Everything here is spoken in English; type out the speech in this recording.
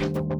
you